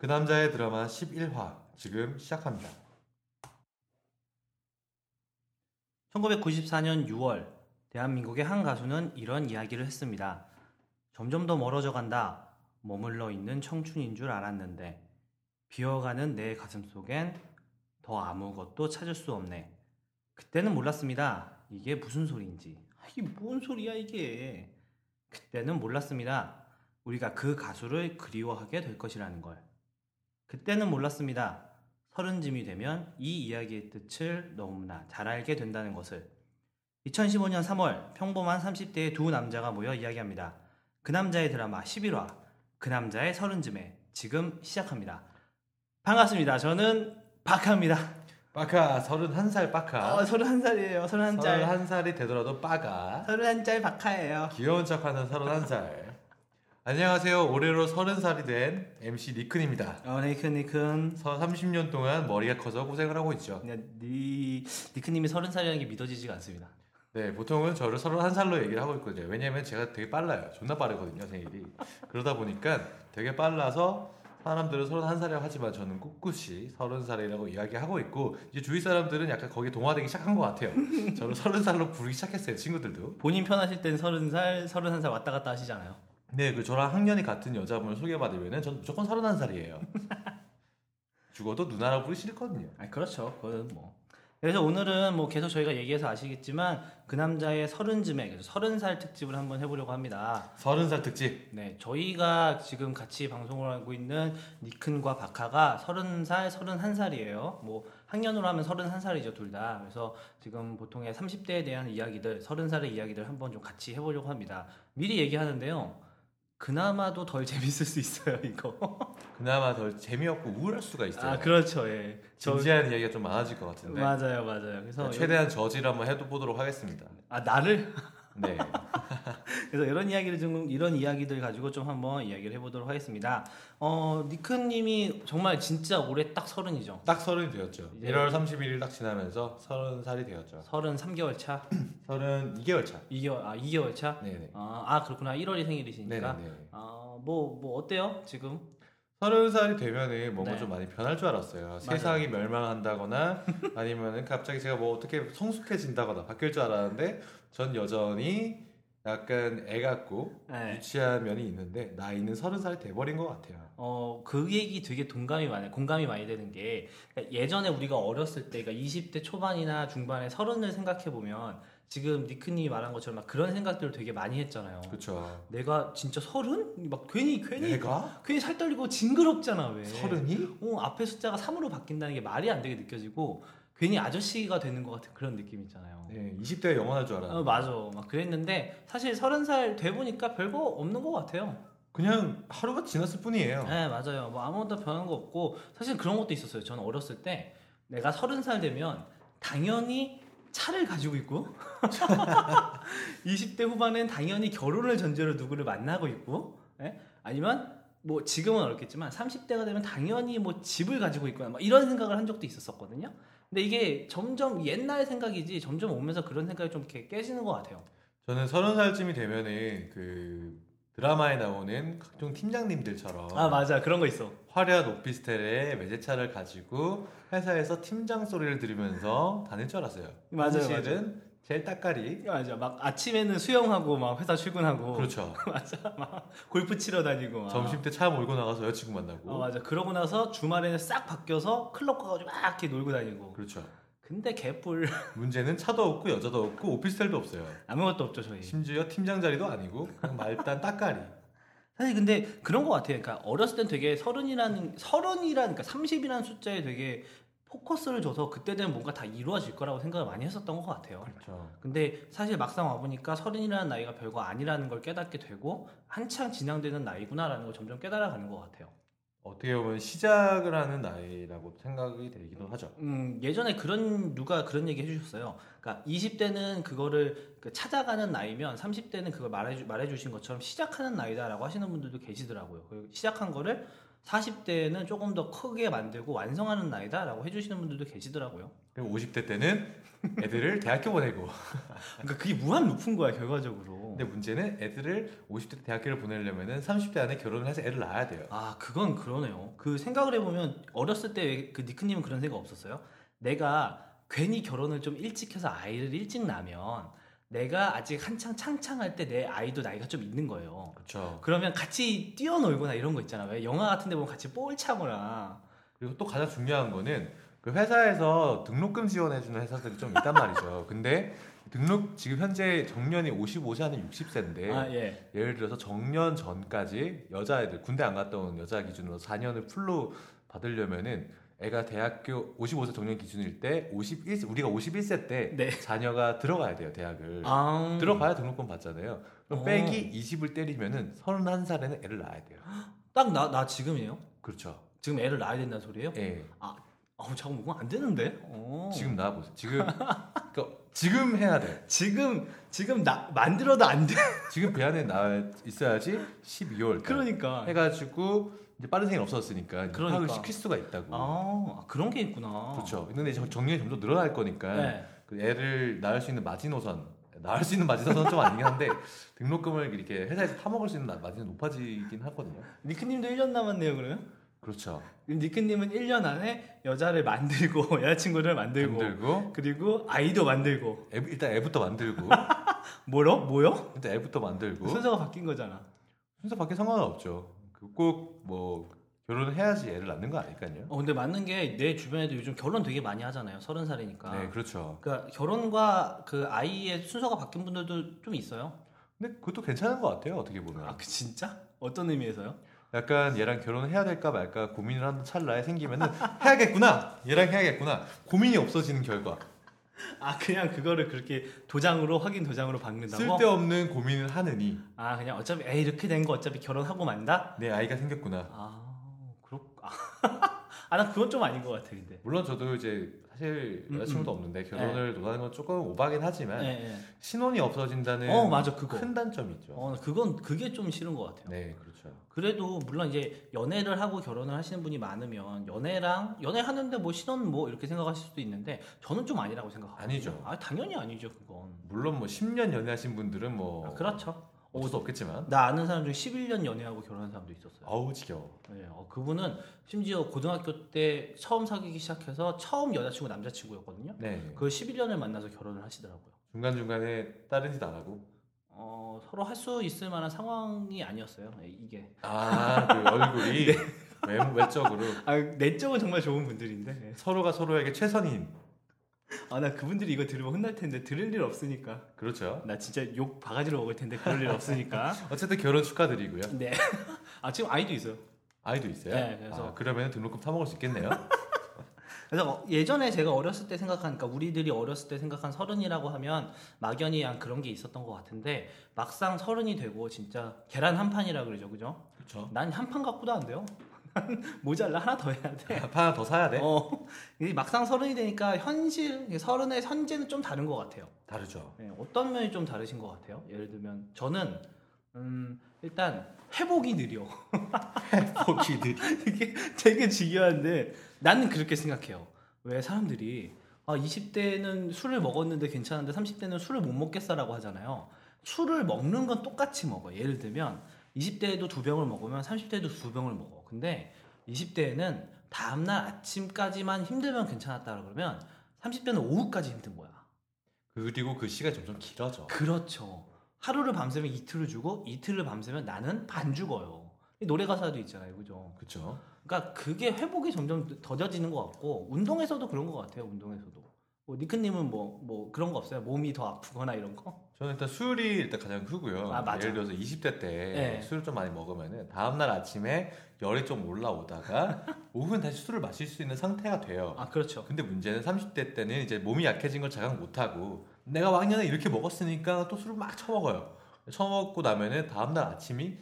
그 남자의 드라마 11화 지금 시작합니다. 1994년 6월 대한민국의 한 가수는 이런 이야기를 했습니다. 점점 더 멀어져 간다. 머물러 있는 청춘인 줄 알았는데 비어가는 내 가슴 속엔 더 아무것도 찾을 수 없네. 그때는 몰랐습니다. 이게 무슨 소리인지. 아, 이게 뭔 소리야 이게. 그때는 몰랐습니다. 우리가 그 가수를 그리워하게 될 것이라는 걸. 그때는 몰랐습니다. 서른쯤이 되면 이 이야기의 뜻을 너무나 잘 알게 된다는 것을. 2015년 3월 평범한 30대의 두 남자가 모여 이야기합니다. 그 남자의 드라마 11화 그 남자의 서른쯤에 지금 시작합니다. 반갑습니다. 저는 바카입니다. 빠카 31살 빠카. 어, 31살이에요. 31살. 31살이 되더라도 빠가. 31살 바카예요. 귀여운 척하는 31살. 안녕하세요. 올해로 30살이 된 MC 니큰입니다. 어, 니큰 니큰. 30년 동안 머리가 커서 고생을 하고 있죠. 야, 니 니크님이 30살이라는 게 믿어지지가 않습니다. 네, 보통은 저를 31살로 얘기를 하고 있거든요. 왜냐면 제가 되게 빨라요. 존나 빠르거든요, 생일이. 그러다 보니까 되게 빨라서 사람들은 31살이라고 하지만 저는 꿋꿋이 30살이라고 이야기하고 있고 이제 주위 사람들은 약간 거기에 동화되기 시작한 것 같아요. 저를 30살로 부르기 시작했어요, 친구들도. 본인 편하실 땐 30살, 31살 왔다 갔다 하시잖아요. 네, 그 저랑 학년이 같은 여자분을 소개받으면은 전 무조건 31살이에요. 죽어도 누나라고 부르기 싫거든요. 아, 그렇죠. 그거는 뭐. 그래서 오늘은 뭐 계속 저희가 얘기해서 아시겠지만 그 남자의 서른쯤에 그래서 서른 살 특집을 한번 해보려고 합니다. 30살 특집. 네, 저희가 지금 같이 방송을 하고 있는 니큰과 바카가 서른 살, 서른 한 살이에요. 뭐 학년으로 하면 서른 한 살이죠, 둘 다. 그래서 지금 보통의 30대에 대한 이야기들, 서른 살의 이야기들 한번 좀 같이 해보려고 합니다. 미리 얘기하는데요. 그나마도 덜 재밌을 수 있어요, 이거. 그나마 덜 재미없고 우울할 수가 있어요. 아, 그렇죠, 예. 저, 진지한 이야기가 좀 많아질 것 같은데. 맞아요, 맞아요. 그래서 최대한 저질 한번 해도 보도록 하겠습니다. 아 나를 네. 그래서 이런 이야기를 좀 이런 이야기들 가지고 좀 한번 이야기를 해보도록 하겠습니다. 어 니크님이 정말 진짜 올해 딱 서른이죠. 딱 서른이 되었죠. 이제- 1월 31일 딱 지나면서 서른 살이 되었죠. 서른 3개월 차, 서른 2개월 차. 2개월 아 2개월 차. 네네. 아, 아 그렇구나. 1월이 생일이시니까. 네네네. 아뭐뭐 뭐 어때요 지금? 서른 살이 되면은 뭔가 네. 좀 많이 변할 줄 알았어요. 세상이 멸망한다거나 아니면은 갑자기 제가 뭐 어떻게 성숙해진다거나 바뀔 줄 알았는데 전 여전히 약간 애 같고 네. 유치한 면이 있는데 나이는 서른 살이 돼버린 것 같아요. 어 그 얘기 되게 동감이 많아요. 공감이 많이 되는 게 그러니까 예전에 우리가 어렸을 때, 그러니까 20대 초반이나 중반에 서른을 생각해 보면 지금 니크님이 말한 것처럼 막 그런 생각들을 되게 많이 했잖아요. 그렇죠. 내가 진짜 서른? 막 괜히 괜히 내가 괜히 살 떨리고 징그럽잖아 왜? 서른이? 어 앞에 숫자가 3으로 바뀐다는 게 말이 안 되게 느껴지고 괜히 아저씨가 되는 것 같은 그런 느낌 있잖아요. 네, 20대에 영원할 줄 알았는데 어, 맞아, 막 그랬는데 사실 서른 살 돼 보니까 별거 없는 것 같아요. 그냥 하루가 지났을 뿐이에요. 네 맞아요. 뭐 아무것도 변한 거 없고 사실 그런 것도 있었어요. 저는 어렸을 때 내가 서른 살 되면 당연히 차를 가지고 있고 20대 후반엔 당연히 결혼을 전제로 누구를 만나고 있고 예? 아니면 뭐 지금은 어렵겠지만 30대가 되면 당연히 뭐 집을 가지고 있거나 막 이런 생각을 한 적도 있었었거든요. 근데 이게 점점 옛날 생각이지 점점 오면서 그런 생각이 좀 이렇게 깨지는 것 같아요. 저는 서른 살쯤이 되면은 그 드라마에 나오는 각종 팀장님들처럼 아 맞아 그런 거 있어. 화려한 오피스텔에 외제차를 가지고 회사에서 팀장 소리를 들으면서 다닐 줄 알았어요. 맞아요, 사실은 제일 따까리. 맞아 막 아침에는 수영하고 막 회사 출근하고 그렇죠. 맞아 막 골프 치러 다니고 막. 점심 때 차 몰고 나가서 여자친구 만나고. 어 맞아 그러고 나서 주말에는 싹 바뀌어서 클럽 가가지고 막 이렇게 놀고 다니고 그렇죠. 근데 개뿔 문제는 차도 없고 여자도 없고 오피스텔도 없어요. 아무것도 없죠 저희 심지어 팀장 자리도 아니고 말단 따까리. 사실 근데 그런 것 같아요 그러니까 어렸을 땐 되게 서른이라는 서른이라는 그러니까 30이라는 숫자에 되게 포커스를 줘서 그때 되면 뭔가 다 이루어질 거라고 생각을 많이 했었던 것 같아요 그렇죠. 근데 사실 막상 와보니까 서른이라는 나이가 별거 아니라는 걸 깨닫게 되고 한창 진행되는 나이구나라는 걸 점점 깨달아가는 것 같아요 어떻게 보면 시작을 하는 나이라고 생각이 되기도 하죠. 음, 예전에 그런 누가 그런 얘기 해주셨어요. 그러니까 20대는 그거를 그 찾아가는 나이면 30대는 그걸 말해주, 말해주신 것처럼 시작하는 나이다라고 하시는 분들도 계시더라고요. 그리고 시작한 거를 40대는 조금 더 크게 만들고 완성하는 나이다라고 해주시는 분들도 계시더라고요. 그리고 50대 때는 애들을 대학교 보내고 그러니까 그게 무한 루프인 거야 결과적으로. 근데 문제는 애들을 50대 때 대학교를 보내려면은 30대 안에 결혼을 해서 애를 낳아야 돼요. 아 그건 그러네요. 그 생각을 해보면 어렸을 때 그 니크님은 그런 생각 없었어요? 내가 괜히 결혼을 좀 일찍 해서 아이를 일찍 낳으면 내가 아직 한창 창창할 때 내 아이도 나이가 좀 있는 거예요. 그렇죠. 그러면 같이 뛰어놀거나 이런 거 있잖아. 왜 영화 같은 데 보면 같이 볼 차거나. 그리고 또 가장 중요한 거는 그 회사에서 등록금 지원해주는 회사들이 좀 있단 말이죠. 근데 등록 지금 현재 정년이 55세 아니 60세인데 아 예. 예를 들어서 정년 전까지 여자애들 군대 안 갔다 온 여자 기준으로 4년을 풀로 받으려면은 애가 대학교 55세 정년 기준일 때 51세 우리가 51세 때 네. 자녀가 들어가야 돼요 대학을 아 들어가야 등록금 받잖아요. 그럼 어. 빼기 20을 때리면은 31살에는 애를 낳아야 돼요. 딱 나 나 지금이에요. 그렇죠. 지금 애를 낳아야 된다는 소리예요? 예. 어 잠깐 그건 안 되는데. 어. 지금 낳아 보세요. 지금 그러니까 지금 해야 돼. 지금 지금 나 만들어도 안 돼. 지금 배 안에 나와 있어야지 12월 그러니까. 해가지고 이제 빠른 생이 없었으니까 그러니까. 파악을 시킬 수가 있다고. 아 그런 게 있구나. 그렇죠. 근데 이제 정년이 점점 늘어날 거니까 네. 그 애를 낳을 수 있는 마지노선 낳을 수 있는 마지노선은 좀 아니긴 한데 등록금을 이렇게 회사에서 타 먹을 수 있는 마진이 높아지긴 하거든요. 니크님도 1년 남았네요 그러면? 그렇죠. 니크님은 1년 안에 여자를 만들고 여자친구를 만들고 만들고 그리고 아이도 만들고 애, 일단 애부터 만들고 뭐로? 뭐요? 일단 애부터 만들고 순서가 바뀐 거잖아. 순서 밖에 상관은 없죠. 꼭 뭐 결혼을 해야지 애를 낳는 거 아닐까요? 어 근데 맞는 게 내 주변에도 요즘 결혼 되게 많이 하잖아요. 서른 살이니까. 네, 그렇죠. 그러니까 결혼과 그 아이의 순서가 바뀐 분들도 좀 있어요. 근데 그것도 괜찮은 것 같아요. 어떻게 보면. 아, 그 진짜? 어떤 의미에서요? 약간 얘랑 결혼을 해야 될까 말까 고민을 하는 찰나에 생기면은 해야겠구나. 얘랑 해야겠구나. 고민이 없어지는 결과. 아, 그냥 그거를 그렇게 도장으로 확인 도장으로 박는다고? 쓸데없는 고민을 하느니 아, 그냥 어차피 에이 이렇게 된 거 어차피 결혼하고 만다? 내 아이가 생겼구나. 아, 그렇 아, 난 그건 좀 아닌 것 같아, 근데. 물론 저도 이제 사실 음, 여자친구도 없는데 결혼을 논하는 건 조금 오바긴 하지만 예, 예. 신혼이 없어진다는 어, 맞아, 그거. 큰 단점이 있죠. 어, 그건 그게 좀 싫은 것 같아요. 네, 그렇죠. 그래도 물론 이제 연애를 하고 결혼을 하시는 분이 많으면 연애랑 연애 하는데 뭐 신혼 뭐 이렇게 생각하실 수도 있는데 저는 좀 아니라고 생각하거든요. 아니죠. 아 당연히 아니죠 그건. 물론 뭐 10년 연애하신 분들은 뭐 아, 그렇죠. 어쩔 수 없겠지만 나 아는 사람 중에 11년 연애하고 결혼한 사람도 있었어요. 아우 지겨워. 네, 어, 그분은 심지어 고등학교 때 처음 사귀기 시작해서 처음 여자친구 남자친구였거든요. 네. 그 11년을 만나서 결혼을 하시더라고요. 중간 중간에 다른 짓 안 하고. 어, 서로 할 수 있을 만한 상황이 아니었어요. 네, 이게. 아그 얼굴이 외, 외적으로 아, 내적은 정말 좋은 분들인데. 네. 서로가 서로에게 최선인. 아, 나 그분들이 이거 들으면 혼날 텐데 들을 일 없으니까. 그렇죠. 나 진짜 욕 바가지로 먹을 텐데 그럴 일 없으니까. 어쨌든 결혼 축하드리고요. 네. 아 지금 아이도 있어요. 아이도 있어요. 네, 그래서- 아, 그러면 등록금 타먹을 수 있겠네요. 그래서 어, 예전에 제가 어렸을 때 생각하니까 우리들이 어렸을 때 생각한 서른이라고 하면 막연히 한 그런 게 있었던 것 같은데 막상 서른이 되고 진짜 계란 한 판이라 그러죠, 그죠? 그렇죠. 난 한 판 갖고도 안 돼요. 모자라 하나 더 해야 돼. 하나 더 사야 돼. 어, 이 막상 서른이 되니까 현실 서른의 현재는 좀 다른 것 같아요. 다르죠. 네, 어떤 면이 좀 다르신 것 같아요? 예를 들면 저는 음, 일단 회복이 느려. 포기들. 이게 되게 중요한데 나는 그렇게 생각해요. 왜 사람들이 아, 20대는 술을 먹었는데 괜찮은데 30대는 술을 못 먹겠어라고 하잖아요. 술을 먹는 건 똑같이 먹어. 예를 들면 20대에도 두 병을 먹으면 30대에도 두 병을 먹어. 근데 20대에는 다음날 아침까지만 힘들면 괜찮았다 그러면 30대는 오후까지 힘든 거야. 그리고 그 시간이 점점 길어져. 그렇죠. 하루를 밤새면 이틀을 주고 이틀을 밤새면 나는 반 죽어요. 이 노래 가사도 있잖아요. 그죠? 그렇죠. 그러니까 그게 회복이 점점 더뎌지는 것 같고 운동에서도 그런 것 같아요. 운동에서도. 뭐 니크님은 뭐 뭐 그런 거 없어요? 몸이 더 아프거나 이런 거? 저는 일단 술이 일단 가장 크고요. 아, 맞아. 예를 들어서 20대 때 네. 술을 좀 많이 먹으면은 다음날 아침에 열이 좀 올라오다가 오후엔 다시 술을 마실 수 있는 상태가 돼요. 아 그렇죠. 근데 문제는 30대 때는 이제 몸이 약해진 걸 자각 못하고 내가 왕년에 이렇게 먹었으니까 또 술을 막 처먹어요. 처먹고 나면은 다음날 아침이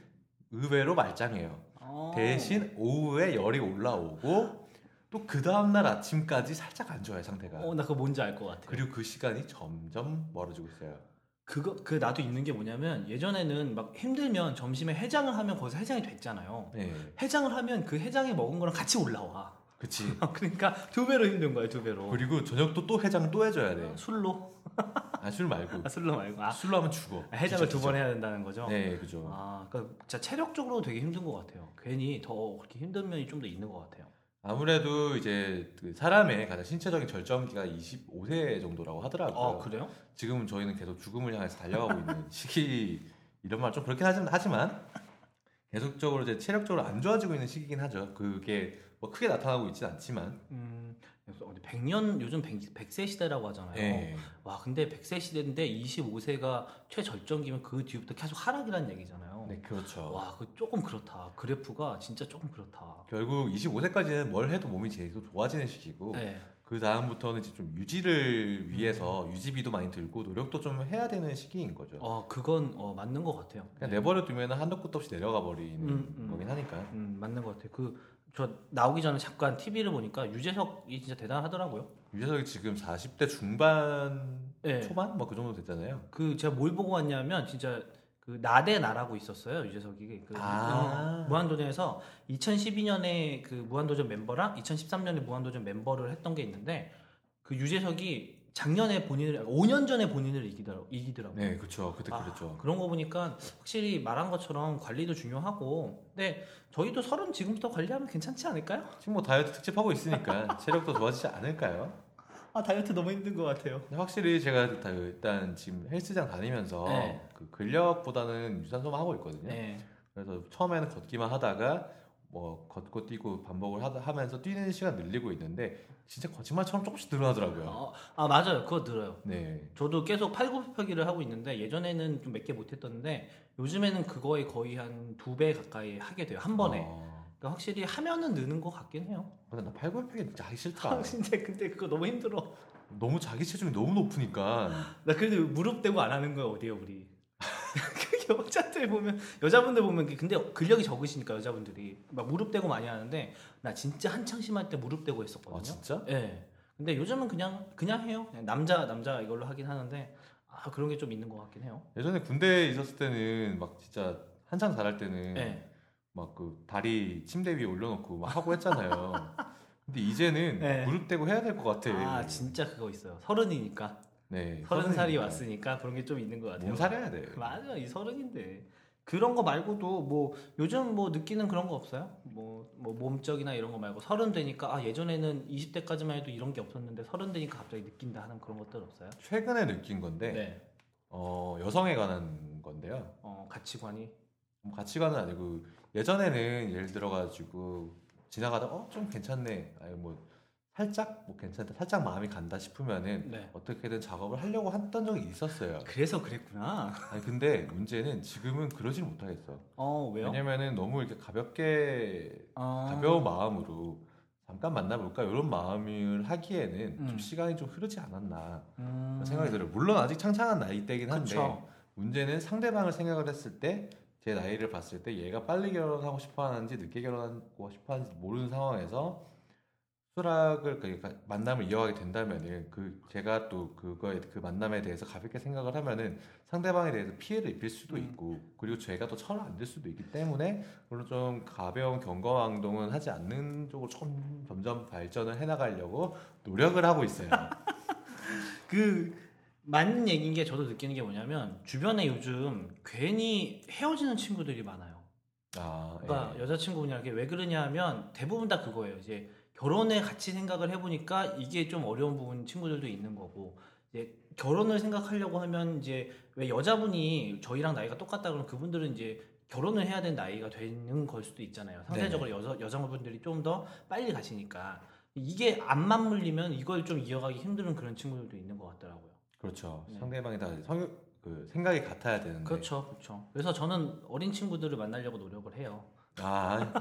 의외로 말짱해요. 어. 대신 오후에 열이 올라오고 또 그 다음날 아침까지 살짝 안 좋아요 상태가. 어, 나 그거 뭔지 알 것 같아. 그리고 그 시간이 점점 멀어지고 있어요. 그거 그 나도 있는 게 뭐냐면 예전에는 막 힘들면 점심에 해장을 하면 거기서 해장이 됐잖아요. 네, 해장을 하면 그 해장에 먹은 거랑 같이 올라와. 그치. 그러니까 두 배로 힘든 거예요, 두 배로. 그리고 저녁도 또 해장 또 해줘야 돼. 술로? 아 술 말고 아, 술로 말고. 아, 술로 하면 죽어. 해장을 진짜 두 번. 해야 된다는 거죠. 네, 그죠. 아, 그러니까 진짜 체력적으로 되게 힘든 것 같아요. 괜히 더 그렇게 힘든 면이 좀 더 있는 것 같아요. 아무래도 이제 그 사람의 가장 신체적인 절정기가 25세 정도라고 하더라고요. 아, 그래요? 지금은 저희는 계속 죽음을 향해서 달려가고 있는 시기 이런 말 좀 그렇긴 하지만, 하지만 계속적으로 이제 체력적으로 안 좋아지고 있는 시기긴 하죠. 그게 뭐 크게 나타나고 있진 않지만. 음, 그래서 근데 100년 요즘 100, 100 세 시대라고 하잖아요. 예. 와, 근데 100세 시대인데 25세가 최절정기면 그 뒤부터 계속 하락이라는 얘기잖아요. 네, 그렇죠. 와, 그 조금 그렇다. 그래프가 진짜 조금 그렇다. 결국 25세까지는 뭘 해도 몸이 계속 좋아지는 시기고 네. 그 다음부터는 이제 좀 유지를 위해서 유지비도 많이 들고 노력도 좀 해야 되는 시기인 거죠. 어, 그건 어, 맞는 것 같아요. 그냥 내버려 두면 한도 끝도 없이 내려가 버리는 음, 음. 거긴 하니까. 음, 맞는 것 같아요. 그 저 나오기 전에 잠깐 TV를 보니까 유재석이 진짜 대단하더라고요. 유재석이 지금 40대 중반 네. 초반 뭐 그 정도 됐잖아요. 그 제가 뭘 보고 왔냐면 진짜 그 나대 나라고 있었어요 유재석이 그 아. 무한도전에서 2012년에 그 무한도전 멤버랑 2013년에 무한도전 멤버를 했던 게 있는데 그 유재석이 작년에 본인을 5년 전에 본인을 이기더라 이기더라고요. 네, 그렇죠. 그때 아, 그랬죠. 그런 거 보니까 확실히 말한 것처럼 관리도 중요하고 근데 저희도 서른 지금부터 관리하면 괜찮지 않을까요? 지금 뭐 다이어트 특집 하고 있으니까 체력도 좋아지지 않을까요? 아 다이어트 너무 힘든 것 같아요. 확실히 제가 다 일단 지금 헬스장 다니면서 네. 그 근력보다는 유산소만 하고 있거든요. 네. 그래서 처음에는 걷기만 하다가 뭐 걷고 뛰고 반복을 하다 하면서 뛰는 시간 늘리고 있는데 진짜 거짓말처럼 조금씩 늘어나더라고요. 어, 아 맞아요. 그거 들어요. 네. 저도 계속 팔굽혀펴기를 하고 있는데 예전에는 좀 몇 개 못했던데 요즘에는 그거에 거의 한 두 배 가까이 하게 돼요 한 번에. 어, 그러니까 확실히 하면은 느는 것 같긴 해요. 근데 나 팔굽혀펴기 진짜 하기 싫다. 아, 진짜 근데 그거 너무 힘들어. 너무 자기 체중이 너무 높으니까. 나 그래도 무릎 대고 안 하는 거야 어디에 우리. 그 여자들 보면 여자분들 보면 그- 근데 근력이 적으시니까 여자분들이 막 무릎 대고 많이 하는데 나 진짜 한창 심할 때 무릎 대고 했었거든요. 아 진짜? 예. 근데 요즘은 그냥 그냥 해요. 그냥 남자 남자 이걸로 하긴 하는데 아 그런 게 좀 있는 것 같긴 해요. 예전에 군대에 있었을 때는 막 진짜 한창 잘할 때는 예. 막그 다리 침대 위에 올려놓고 막 하고 했잖아요. 근데 이제는 네. 무릎 대고 해야 될 것 같아. 아 진짜 그거 있어요. 서른이니까 네. 서른 살이. 왔으니까 그런 게 좀 있는 것 같아요. 몸살해야 돼. 맞아 이 서른인데 그런 거 말고도 뭐 요즘 뭐 느끼는 그런 거 없어요? 뭐, 뭐 몸적이나 이런 거 말고 서른 되니까 아 예전에는 20대까지만 해도 이런 게 없었는데 서른 되니까 갑자기 느낀다 하는 그런 것들 없어요? 최근에 느낀 건데 네. 어, 여성에 관한 건데요. 어 가치관이 뭐 가치관은 아니고 예전에는 예를 들어가지고 지나가다 어 좀 괜찮네. 아니 뭐 살짝 뭐 괜찮다. 살짝 마음이 간다 싶으면은 네. 어떻게든 작업을 하려고 했던 적이 있었어요. 그래서 그랬구나. 아니 근데 문제는 지금은 그러질 못하겠어. 어 왜요? 왜냐면은 너무 이렇게 가볍게 어... 가벼운 마음으로 잠깐 만나볼까 이런 마음을 하기에는 좀 음. 시간이 좀 흐르지 않았나 음... 생각이 들어요. 물론 아직 창창한 나이대긴 한데 그쵸. 문제는 상대방을 생각을 했을 때 제 나이를 봤을 때 얘가 빨리 결혼하고 싶어 하는지 늦게 결혼하고 싶어 하는지 모르는 상황에서 수락을 그러니까 만남을 이어가게 된다면은 그 제가 또 그거에 그 만남에 대해서 가볍게 생각을 하면은 상대방에 대해서 피해를 입힐 수도 음. 있고 그리고 제가 또 철을 안 들 수도 있기 때문에 물론 좀 가벼운 경거왕동은 하지 않는 쪽으로 좀 점점 발전을 해나가려고 노력을 하고 있어요. 그 맞는 얘기인 게 저도 느끼는 게 뭐냐면 주변에 요즘 괜히 헤어지는 친구들이 많아요. 아, 그러니까 예. 여자친구분이랑 이게 왜 그러냐 하면 대부분 다 그거예요. 이제 결혼에 같이 생각을 해보니까 이게 좀 어려운 부분 친구들도 있는 거고 이제 결혼을 생각하려고 하면 이제 왜 여자분이 저희랑 나이가 똑같다 그러면 그분들은 이제 결혼을 해야 되는 나이가 되는 걸 수도 있잖아요. 상대적으로 여자 여성분들이 좀 더 빨리 가시니까 이게 안 맞물리면 이걸 좀 이어가기 힘든 그런 친구들도 있는 것 같더라고요. 그렇죠. 네. 상대방이 다 성, 그 생각이 같아야 되는데. 그렇죠, 그렇죠. 그래서 저는 어린 친구들을 만나려고 노력을 해요. 아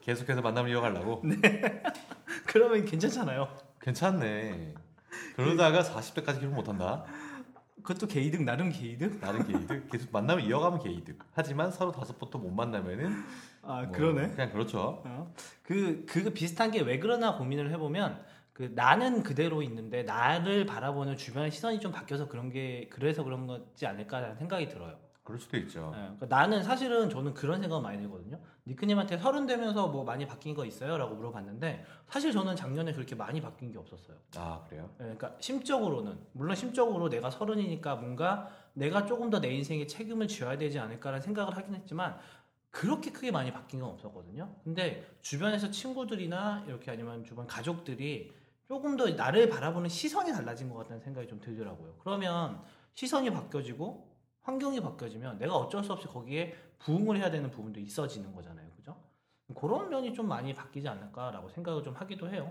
계속해서 만남을 이어가려고. 그러면 괜찮잖아요. 괜찮네. 그러다가 40대까지 결혼 못한다. 그것도 개이득 나름 개이득? 나는 게이득. 계속 만남을 이어가면 게이득. 하지만 서로 다섯 번도 못 만나면은 아 뭐 그냥 그렇죠. 어? 그, 그 비슷한 게 왜 그러나 고민을 해보면 그 나는 그대로 있는데 나를 바라보는 주변의 시선이 좀 바뀌어서 그런 게 그래서 그런 거지 않을까라는 생각이 들어요. 그럴 수도 있죠. 예, 그러니까 나는 사실은 저는 그런 생각 많이 들거든요. 니크님한테 서른 되면서 뭐 많이 바뀐 거 있어요?라고 물어봤는데 사실 저는 작년에 그렇게 많이 바뀐 게 없었어요. 아 그래요? 예, 그러니까 심적으로는 물론 심적으로 내가 서른이니까 뭔가 내가 조금 더 내 인생에 책임을 져야 되지 않을까라는 생각을 하긴 했지만 그렇게 크게 많이 바뀐 건 없었거든요. 근데 주변에서 친구들이나 이렇게 아니면 주변 가족들이 조금 더 나를 바라보는 시선이 달라진 것 같다는 생각이 좀 들더라고요. 그러면 시선이 바뀌어지고 환경이 바뀌어지면 내가 어쩔 수 없이 거기에 부응을 해야 되는 부분도 있어지는 거잖아요. 그죠? 그런 면이 좀 많이 바뀌지 않을까라고 생각을 좀 하기도 해요.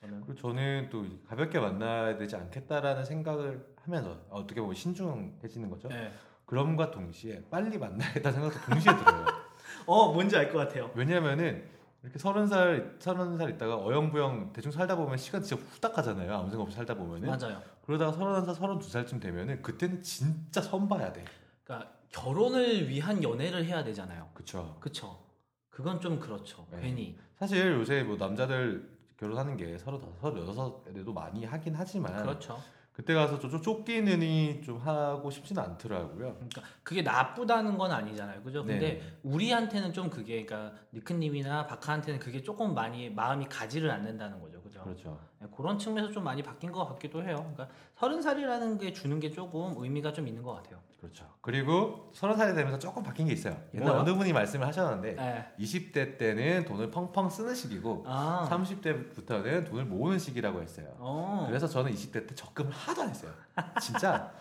저는. 그리고 저는 또 가볍게 만나야 되지 않겠다라는 생각을 하면서 어떻게 보면 신중해지는 거죠. 네. 그럼과 동시에 빨리 만나야겠다는 생각도 동시에 들어요. 어, 뭔지 알 것 같아요. 왜냐면은 이렇게 서른 살 서른 살 있다가 어영부영 대충 살다 보면 시간 진짜 후딱 가잖아요. 아무 생각 없이 살다 보면은 맞아요. 그러다가 서른 살 서른 두 살쯤 되면은 그때는 진짜 선 봐야 돼. 그러니까 결혼을 위한 연애를 해야 되잖아요. 그쵸. 그쵸? 그건 좀 그렇죠. 네. 괜히. 사실 요새 뭐 남자들 결혼하는 게 서른 다섯 서른 여섯에도 많이 하긴 하지만 그렇죠. 그때 가서 좀 쫓기느니 좀 하고 싶지는 않더라고요. 그러니까 그게 나쁘다는 건 아니잖아요. 그죠? 근데 네. 우리한테는 좀 그게 그러니까 니크님이나 바카한테는 그게 조금 많이 마음이 가지를 않는다는 거죠. 그죠? 그렇죠. 네, 그런 측면에서 좀 많이 바뀐 것 같기도 해요. 그러니까 서른 살이라는 게 주는 게 조금 의미가 좀 있는 것 같아요. 그렇죠. 그리고 서른 살이 되면서 조금 바뀐 게 있어요. 뭐 옛날과? 어느 분이 말씀을 하셨는데 네. 20대 때는 돈을 펑펑 쓰는 시기고 아. 30대부터는 돈을 모으는 시기라고 했어요. 어. 그래서 저는 20대 때 적금을 하나도 안 했어요. 진짜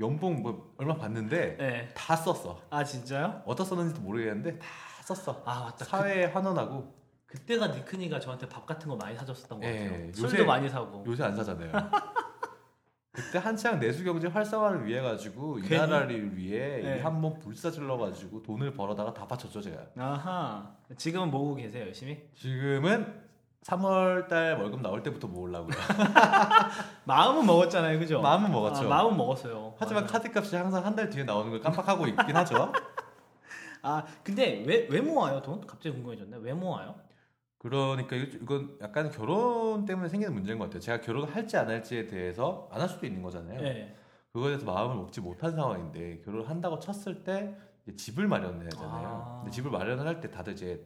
연봉 뭐 얼마 받는데 네. 다 썼어. 아 진짜요? 어디다 썼는지도 모르겠는데 다 썼어. 아 맞다. 사회에 환원하고 그때가 니크니가 저한테 밥 같은 거 많이 사줬었던 것 예, 같아요. 요새- 술도 많이 사고. 요새 안 사잖아요. 그때 한창 내수 경제 활성화를 위해 가지고 이? 나라를 위해 네. 한번 불사질러 가지고 돈을 벌어다가 다 바쳤죠 제가. 아하. 지금은 모으고 계세요 열심히? 지금은 3월 달 월급 나올 때부터 모으려고요. 마음은 먹었잖아요, 그죠? 마음은 먹었죠. 아, 마음은 먹었어요. 하지만. 카드값이 항상 한 달 뒤에 나오는 걸 깜빡하고 있긴 하죠. 아 근데 왜 왜 모아요 돈? 갑자기 궁금해졌네. 왜 모아요? 그러니까 이건 약간 결혼 때문에 생기는 문제인 것 같아요. 제가 결혼을 할지 안 할지에 대해서 안 할 수도 있는 거잖아요. 네. 그거에 대해서 마음을 먹지 못한 상황인데 결혼을 한다고 쳤을 때 집을 마련해야 하잖아요. 아. 근데 집을 마련을 할 때 다들 이제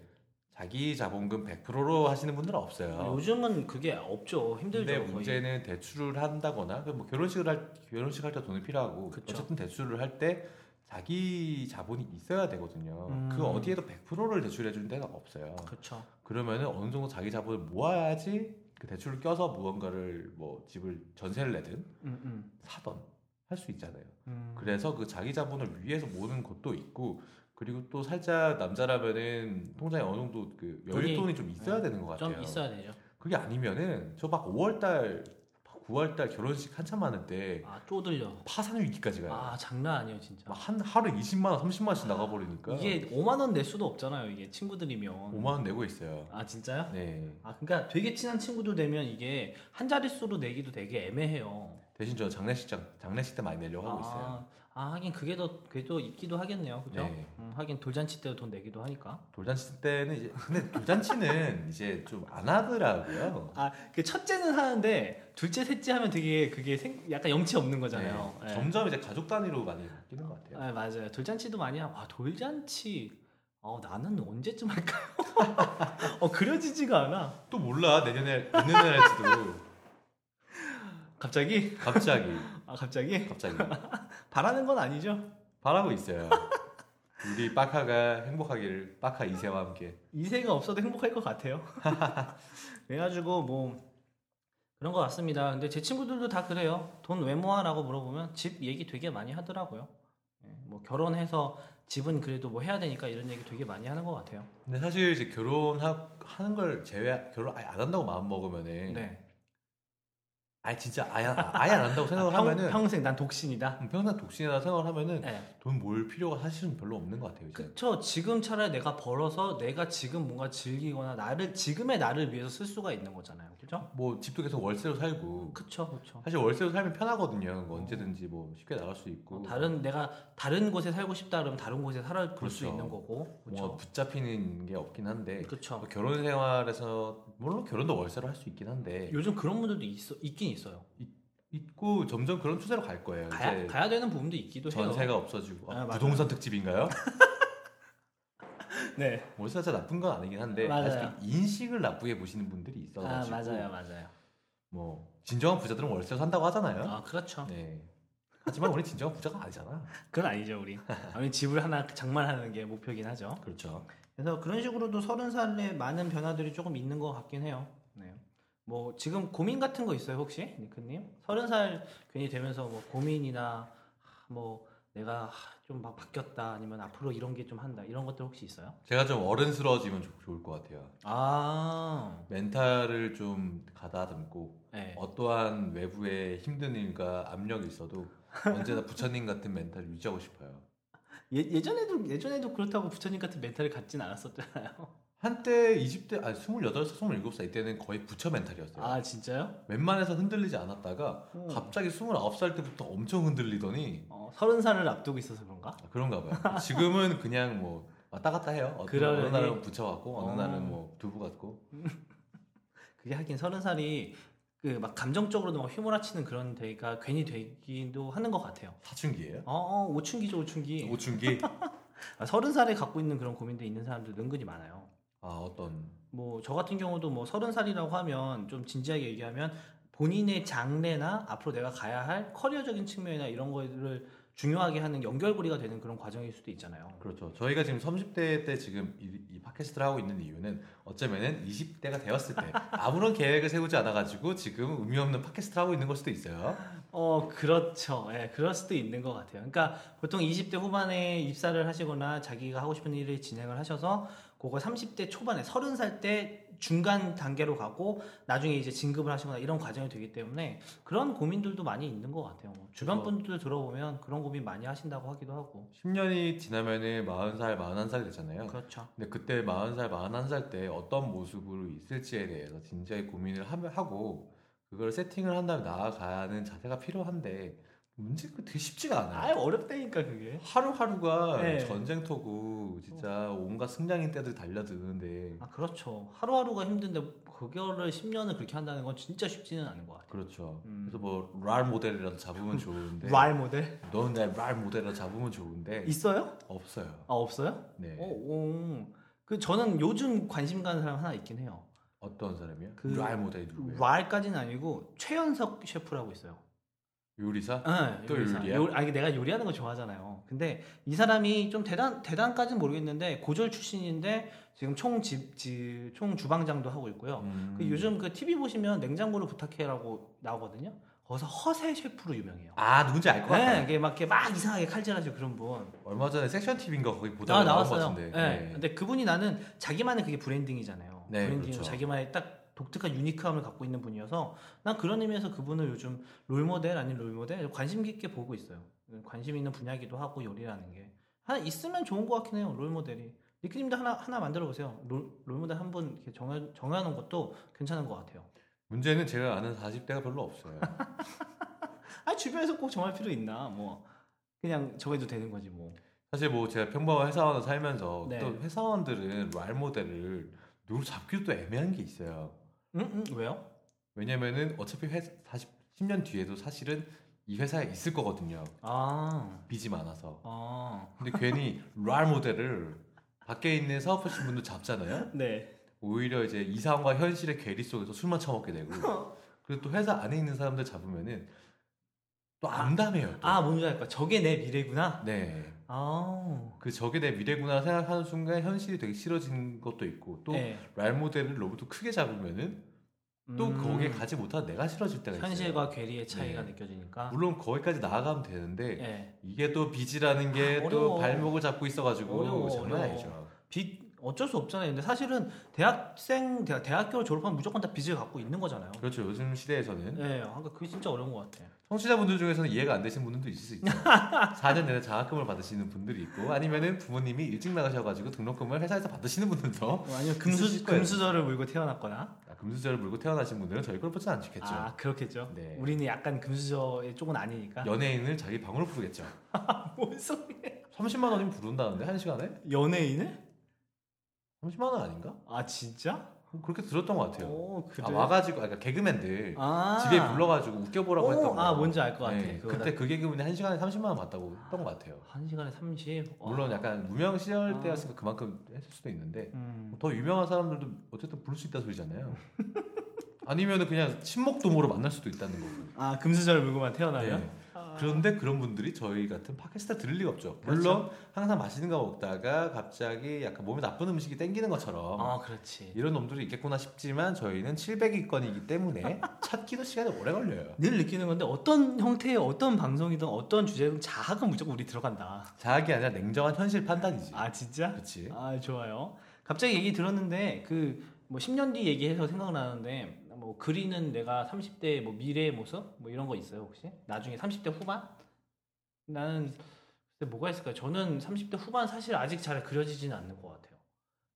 자기 자본금 100%로 하시는 분들은 없어요. 요즘은 그게 없죠. 힘들죠. 근데 거의. 문제는 대출을 한다거나 그뭐 결혼식을 할 결혼식 할 때 돈이 필요하고 그쵸. 어쨌든 대출을 할 때 자기 자본이 있어야 되거든요. 음. 그 어디에도 100%를 대출해 주는 데가 없어요. 그렇죠. 그러면은 어느 정도 자기 자본을 모아야지 그 대출을 껴서 무언가를 뭐 집을 전세를 내든 음, 음. 사던 할 수 있잖아요. 음. 그래서 그 자기 자본을 위해서 모으는 것도 있고 그리고 또 살짝 남자라면은 통장에 어느 정도 그 돈이- 여윳돈이 좀 있어야 되는 것 같아요. 좀 있어야 되죠. 그게 아니면은 저 막 5월달, 9월달 결혼식 한참 많은데 아 쪼들려. 파산 위기까지 가요. 아 장난 아니에요 진짜. 막한 하루에 20만 원, 30만 원씩 나가버리니까 이게 5만 원 낼 수도 없잖아요. 이게 친구들이면. 5만 원 내고 있어요. 아 진짜요? 네. 아 그러니까 되게 친한 친구들 되면 이게 한 자릿수로 내기도 되게 애매해요. 대신 저 장례식장, 장례식 때 많이 내려고 하고 있어요. 아, 아 하긴 그게 더또 있기도 하겠네요, 그죠? 네. 음, 하긴 돌잔치 때도 돈 내기도 하니까. 돌잔치 때는 이제 근데 돌잔치는 이제 좀 안 하더라고요. 아그 첫째는 하는데 둘째, 셋째 하면 되게 그게 생, 약간 영치 없는 거잖아요. 네. 네. 점점 이제 가족 단위로 많이 바뀌는 것 같아요. 아, 맞아요. 돌잔치도 많이 하고 아 돌잔치. 어 나는 언제쯤 할까요? 어 그려지지가 않아. 또 몰라 내년에 내년에 할지도 갑자기? 갑자기 아 갑자기? 갑자기 바라는 건 아니죠. 바라고 있어요. 우리 빠카가 행복하기를 빠카 이세와 함께. 이세가 없어도 행복할 것 같아요. 그래가지고 뭐 그런 것 같습니다. 근데 제 친구들도 다 그래요. 돈 왜 모아라고 물어보면 집 얘기 되게 많이 하더라고요. 예, 뭐 결혼해서 집은 그래도 뭐 해야 되니까 이런 얘기 되게 많이 하는 것 같아요. 근데 사실 이제 결혼하는 걸 제외 결혼 아예 안 한다고 마음 먹으면은 네. 아예 진짜 아예 아예 안 한다고 생각을 평, 하면은 평생 난 독신이다. 음, 평생 독신이라 생각을 하면은 네. 돈 모을 필요가 사실은 별로 없는 것 같아요. 이제. 그쵸. 지금 차라리 내가 벌어서 내가 지금 뭔가 즐기거나 나를 지금의 나를 위해서 쓸 수가 있는 거잖아요. 그죠? 뭐 집도 계속 월세로 살고 그쵸, 그쵸. 사실 월세로 살면 편하거든요. 뭐 언제든지 뭐 쉽게 나갈 수 있고 다른 내가 다른 곳에 살고 싶다 그러면 다른 곳에 살아 볼수 그렇죠. 있는 거고. 뭐 그렇죠. 붙잡히는 게 없긴 한데 그렇죠. 뭐 결혼 생활에서 물론 결혼도 월세로 할 수 있긴 한데 요즘 그런 분들도 있어 있긴 있어 요. 있고 점점 그런 추세로 갈 거예요. 가야 가야 되는 부분도 있기도 해요. 전세가 없어지고 아, 아. 부동산 특집인가요? 네. 월세 자체가 나쁜 건 아니긴 한데 맞아요. 인식을 나쁘게 보시는 분들이 아 있어가지고 맞아요, 맞아요. 뭐 진정한 부자들은 월세로 산다고 하잖아요. 아 그렇죠. 네. 하지만 우리 진정한 부자가 아니잖아. 그건 아니죠 우리. 우리 집을 하나 장만하는 게 목표긴 하죠. 그렇죠. 그래서 그런 식으로도 서른 살에 많은 변화들이 조금 있는 것 같긴 해요. 네. 뭐 지금 고민 같은 거 있어요 혹시 니크님? 서른 살 괜히 되면서 뭐 고민이나 뭐 내가 좀 막 바뀌었다 아니면 앞으로 이런 게 좀 한다 이런 것들 혹시 있어요? 제가 좀 어른스러워지면 좋- 좋을 것 같아요. 아, 멘탈을 좀 가다듬고 네. 어떠한 외부의 힘든 일과 압력이 있어도 언제나 부처님 같은 멘탈을 유지하고 싶어요. 예, 예전에도 예전에도 그렇다고 부처님 같은 멘탈을 갖진 않았었잖아요. 한때 20대 아니 28살, 27살 이때는 거의 부처 멘탈이었어요. 아 진짜요? 웬만해서 흔들리지 않았다가 음. 갑자기 29살 때부터 엄청 흔들리더니 어, 서른 살을 앞두고 있어서 그런가? 아, 그런가 봐요. 지금은 그냥 뭐 왔다 갔다 해요. 어떤 그러려니. 어느 날은 부처 같고 어느 어. 날은 뭐 두부 같고. 그게 하긴 서른 살이 그 막 감정적으로도 막 휘몰아치는 그런 데가 괜히 되기도 하는 것 같아요. 사춘기예요? 어, 어 오춘기죠 오춘기. 오춘기? 아, 서른 살에 갖고 있는 그런 고민도 있는 사람들 은근히 많아요. 아 어떤 뭐 저 같은 경우도 뭐 서른 살이라고 하면 좀 진지하게 얘기하면 본인의 장래나 앞으로 내가 가야 할 커리어적인 측면이나 이런 거를 중요하게 하는 연결고리가 되는 그런 과정일 수도 있잖아요. 그렇죠. 저희가 지금 30대 때 지금 이, 이 팟캐스트를 하고 있는 이유는 어쩌면은 20대가 되었을 때 아무런 계획을 세우지 않아가지고 지금 의미 없는 팟캐스트를 하고 있는 걸 수도 있어요. 어, 그렇죠. 예, 그럴 수도 있는 것 같아요. 그러니까 보통 20대 후반에 입사를 하시거나 자기가 하고 싶은 일을 진행을 하셔서 그거 30대 초반에 30살 때 중간 단계로 가고 나중에 이제 진급을 하시거나 이런 과정이 되기 때문에 그런 고민들도 많이 있는 것 같아요. 뭐 주변 분들 들어보면 그런 고민 많이 하신다고 하기도 하고. 10년이 지나면은 40살, 41살 되잖아요. 그렇죠. 근데 그때 40살, 41살 때 어떤 모습으로 있을지에 대해서 진지하게 고민을 하- 하고 그걸 세팅을 한 다음에 나아가는 자세가 필요한데 문제가 되게 쉽지가 않아요. 아예 어렵다니까 그게. 하루하루가 네. 전쟁터고 진짜 온갖 승냥이 떼들 달려드는데 아 그렇죠. 하루하루가 힘든데 그거를 10년을 그렇게 한다는 건 진짜 쉽지는 않은 것 같아요. 그렇죠. 음. 그래서 뭐 랄 모델이라도 잡으면 좋은데 랄 모델 너는 내랄 모델이라도 잡으면 좋은데 있어요? 없어요. 아 없어요? 네. 어, 어, 그 저는 요즘 관심 가는 사람 하나 있긴 해요. 어떤 사람이요? 그랄 모델이 누구예요? 랄까지는 아니고 최연석 셰프라고 있어요. 요리사? 네, 또 요리사. 요리야? 요, 아니 내가 요리하는 거 좋아하잖아요. 근데 이 사람이 좀 대단 대단까지는 모르겠는데 고졸 출신인데 지금 총집총 주방장도 하고 있고요. 음. 그 요즘 그 TV 보시면 냉장고를 부탁해라고 나오거든요. 거기서 허세 셰프로 유명해요. 아 누군지 알 것 같아. 네, 이게 막 이렇게 막 이상하게 칼질하시고 그런 분. 얼마 전에 섹션 TV인가 거기 보다가 아 나왔어요. 같은데. 네. 네. 근데 그분이 나는 자기만의 그게 branding이잖아요. 네, branding이고 그렇죠. 자기만의 딱 독특한 unique함을 갖고 있는 분이어서 난 그런 의미에서 그분을 요즘 롤모델 아닌 롤모델 관심 깊게 보고 있어요. 관심 있는 분야기도 하고 요리라는 게 하나 있으면 좋은 것 같긴 해요. 롤모델이. 니크님도 하나 하나 만들어 보세요. 롤, 롤모델 한 분 정해 정해놓은 것도 괜찮은 것 같아요. 문제는 제가 아는 40대가 별로 없어요. 아 주변에서 꼭 정할 필요 있나? 뭐 그냥 정해도 되는 거지 뭐. 사실 뭐 제가 평범한 회사원을 살면서 네. 또 회사원들은 랄 모델을 누구 잡기도 또 애매한 게 있어요. 응, 응, 왜요? 왜냐면은 어차피 회사 40, 10년 뒤에도 사실은 이 회사에 있을 거거든요. 아, 빚이 많아서. 아, 근데 괜히 랄 모델을 밖에 있는 사업하시는 분들 잡잖아요. 네. 오히려 이제 이상과 현실의 괴리 속에서 술만 처먹게 되고 그리고 또 회사 안에 있는 사람들 잡으면은 또 아, 암담해요. 또. 아, 뭔지 알까? 저게 내 미래구나. 네. 아, 그 저게 내 미래구나 생각하는 순간 현실이 되게 싫어지는 것도 있고 또 네. 랄 모델을 너무 또 크게 잡으면은 또 음, 거기에 가지 못한 내가 싫어질 때가 있어요. 현실과 괴리의 차이가 네. 느껴지니까. 물론 거기까지 나아가면 되는데 네. 이게 또 빚이라는 게또 어려워. 발목을 잡고 있어가지고 어려워, 장난. 아니죠. 빚 어쩔 수 없잖아요. 근데 사실은 대학생 대학, 대학교를 졸업하면 무조건 다 빚을 갖고 있는 거잖아요. 그렇죠. 요즘 시대에서는 네, 그러니까 그게 진짜 어려운 것 같아. 청취자분들 중에서는 이해가 안 되시는 분들도 있을 수 있죠. 4년 내내 장학금을 받으시는 분들이 있고 아니면은 부모님이 일찍 나가셔가지고 등록금을 회사에서 받으시는 분들도 어, 아니면 금수. 금수저를 물고 태어났거나. 아, 금수저를 물고 태어나신 분들은 저희 걸 뽑지 않겠죠. 아 그렇겠죠. 네. 우리는 약간 금수저의 쪽은 아니니까. 연예인을 자기 방으로 부르겠죠. 뭔 소리야? 30만 원이면 부른다는데 한 시간에? 연예인을? 30만 원 아닌가? 아 진짜? 그렇게 들었던 것 같아요. 오 그래. 아, 와가지고 아, 그러니까 개그맨들 아. 집에 불러가지고 웃겨보라고 오, 했던 거. 아 뭔지 알 것 같아. 네, 그때 그 개그맨이 한 시간에 30만 원 받다고 했던 것 같아요. 한 시간에 30. 와. 물론 약간 무명 시절 아. 때였으니까 그만큼 했을 수도 있는데 음. 더 유명한 사람들도 어쨌든 부를 수 있다 소리잖아요. 아니면은 그냥 친목 도모로 만날 수도 있다는 거고. 아 금수저를 물고만 태어나면. 네. 아. 그런데 그런 분들이 저희 같은 팟캐스트 들을 리가 없죠. 물론 그렇죠. 항상 맛있는 거 먹다가 갑자기 약간 몸에 나쁜 음식이 땡기는 것처럼 아 그렇지. 이런 놈들이 있겠구나 싶지만 저희는 700위권이기 때문에 찾기도 시간이 오래 걸려요. 늘 느끼는 건데 어떤 형태의 어떤 방송이든 어떤 주제든 자학은 무조건 우리 들어간다. 자학이 아니라 냉정한 현실 판단이지. 아 진짜? 그렇지. 아 좋아요. 갑자기 얘기 들었는데 그 뭐 10년 뒤 얘기해서 생각나는데 뭐 그리는 내가 30대 뭐 미래의 모습 뭐 이런 거 있어요 혹시? 나중에 30대 후반? 나는 글쎄 뭐가 있을까요? 저는 30대 후반 사실 아직 잘 그려지지는 않는 것 같아요.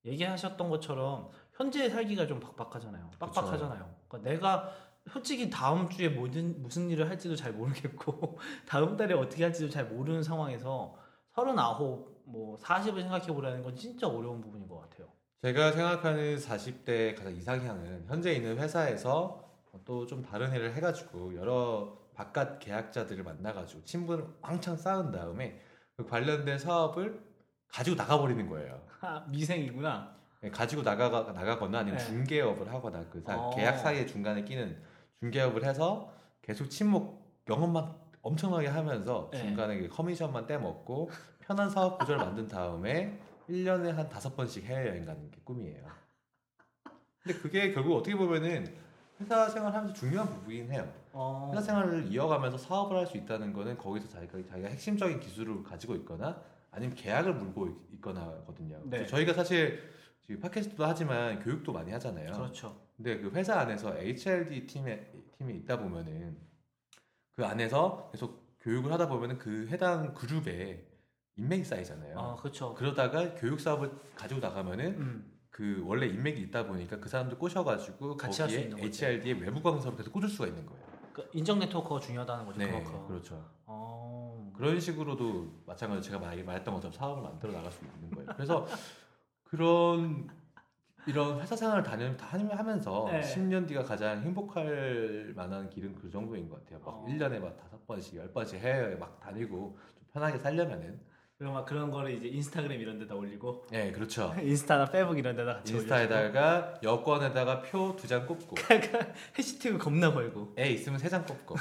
얘기하셨던 것처럼 현재 살기가 좀 빡빡하잖아요. 빡빡하잖아요. 그러니까 내가 솔직히 다음 주에 뭐든 무슨 일을 할지도 잘 모르겠고 다음 달에 어떻게 할지도 잘 모르는 상황에서 39, 뭐 40을 생각해 보라는 건 진짜 어려운 부분인 것 같아요. 제가 생각하는 40대 가장 이상향은 현재 있는 회사에서 또 좀 다른 일을 해가지고 여러 바깥 계약자들을 만나가지고 친분을 왕창 쌓은 다음에 그 관련된 사업을 가지고 나가버리는 거예요. 아, 미생이구나. 네, 가지고 나가가 나가거나 아니면 네. 중개업을 하거나 그 사- 어. 계약 사이에 중간에 끼는 중개업을 해서 계속 친목 영업만 엄청나게 하면서 네. 중간에 그 커미션만 떼먹고 편한 사업 구조를 만든 다음에 1년에 한 다섯 번씩 해외여행 가는 게 꿈이에요. 근데 그게 결국 어떻게 보면은 회사 생활하면서 중요한 부분이긴 해요. 어. 회사 생활을 이어가면서 사업을 할 수 있다는 거는 거기서 자기가, 자기가 핵심적인 기술을 가지고 있거나 아니면 계약을 물고 있- 있거나거든요. 네. 저희가 사실 지금 팟캐스트도 하지만 교육도 많이 하잖아요. 그렇죠. 근데 그 회사 안에서 HRD 팀에 팀이 있다 보면은 그 안에서 계속 교육을 하다 보면은 그 해당 그룹에 인맥이 쌓이잖아요. 아, 그렇죠. 그러다가 교육 사업을 가지고 나가면은 음. 그 원래 인맥이 있다 보니까 그 사람들 꼬셔가지고 같이 할수 거기에. HRD의 외부 강사로 계속 꽂을 수가 있는 거예요. 그 인정 네트워크가 중요하다는 거죠. 네, 그만큼. 그렇죠. 어. 그런 식으로도 마찬가지로 제가 말, 말했던 것처럼 사업을 만들어 나갈 수 있는 거예요. 그래서 그런 이런 회사 생활을 다니, 다니면서 네. 10년 뒤가 가장 행복할 만한 길은 그 정도인 것 같아요. 막 어. 1년에 막 다섯 번씩, 열 번씩 해외 막 다니고 좀 편하게 살려면은. 그럼 막 그런 거를 이제 인스타그램 이런 데다 올리고 네, 그렇죠. 인스타나 페북 이런 데다 같이 인스타에다가 여권에다가 표 두장 꽂고 올리고 해시태그 겁나 걸고 애 있으면 세장 꽂고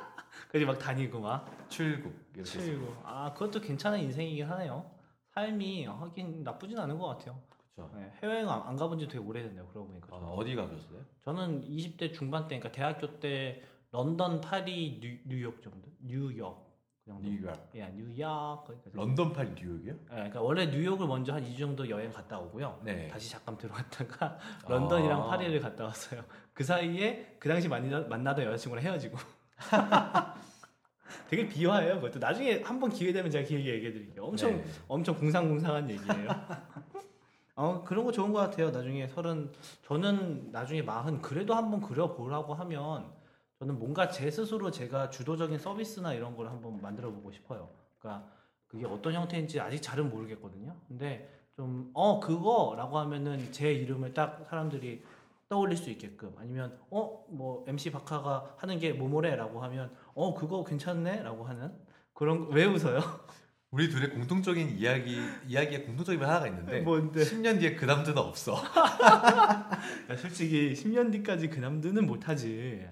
그리고 막 다니고 막 출국. 치고 아 그것도 괜찮은 인생이긴 하네요. 삶이 하긴 나쁘진 않은 것 같아요. 그렇죠. 네, 해외여행 안, 안 가본 지 되게 오래됐네요. 그러고 보니까. 어, 어디 가셨어요? 저는 20대 중반 때, 그러니까 대학교 때 런던, 파리, 뉴, 뉴욕 정도? 뉴욕 그. 뉴욕. 야, 뉴욕. 거기까지. 런던 파리 뉴욕이요? 네, 그러니까 원래 뉴욕을 먼저 한 2주 정도 여행 갔다 오고요. 네. 다시 잠깐 들어갔다가 런던이랑 아. 파리를 갔다 왔어요. 그 사이에 그 당시 만나, 만나던 여자친구랑 헤어지고. 되게 비화해요. 그것도 나중에 한번 기회 되면 제가 길게 얘기해 드릴게요. 엄청 네. 엄청 궁상궁상한 얘기예요. 어 그런 거 좋은 것 같아요. 나중에 서른 저는 나중에 마흔 그래도 한번 그려보라고 하면 저는 뭔가 제 스스로 제가 주도적인 서비스나 이런 걸 한번 만들어 보고 싶어요. 그러니까 그게 어떤 형태인지 아직 잘은 모르겠거든요. 근데 좀 어 그거라고 하면은 제 이름을 딱 사람들이 떠올릴 수 있게끔 아니면 어 뭐 MC 박하가 하는 게 뭐뭐래라고 하면 어 그거 괜찮네라고 하는 그런 왜 웃어요? 우리 둘의 공통적인 이야기 이야기에 공통적인 게 하나가 있는데 뭔데? 10년 뒤에 그 남자는 없어. 야, 솔직히 10년 뒤까지 그 남들은 못하지.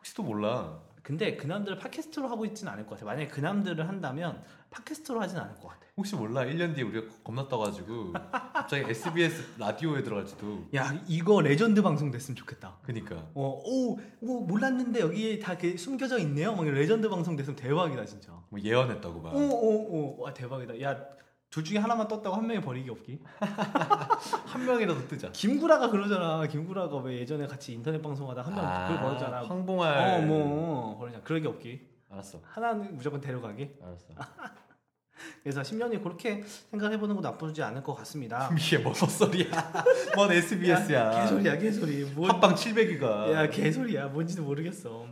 혹시도 몰라. 근데 그 남들을 팟캐스트로 하고 있지는 않을 것 같아. 만약에 그 남들을 한다면 팟캐스트로 하진 않을 것 같아. 혹시 몰라. 1년 뒤에 우리가 겁나 떠가지고 갑자기 SBS 라디오에 들어갈지도. 야 이거 레전드 방송 됐으면 좋겠다. 그니까. 어, 오, 오 몰랐는데 여기에 다 숨겨져 있네요. 막 레전드 방송 됐으면 대박이다 진짜. 뭐 예언했다고 막. 오, 오, 오, 와 대박이다. 야 둘 중에 하나만 떴다고 한 명이 버리기 없기. 한 명이라도 뜨자. 김구라가 그러잖아. 김구라가 왜 예전에 같이 인터넷 방송하다 한명 그걸 버렸잖아. 황봉알. 어, 뭐 버리냐. 그러기 없기. 알았어. 하나는 무조건 데려가기. 알았어. 그래서 10년이 그렇게 생각해보는 것도 나쁘지 않을 것 같습니다. 이게 뭔 헛소리야. 뭔 SBS야. 개소리야 개소리. 뭔 합방 700기가. 야 개소리야 뭔지도 모르겠어.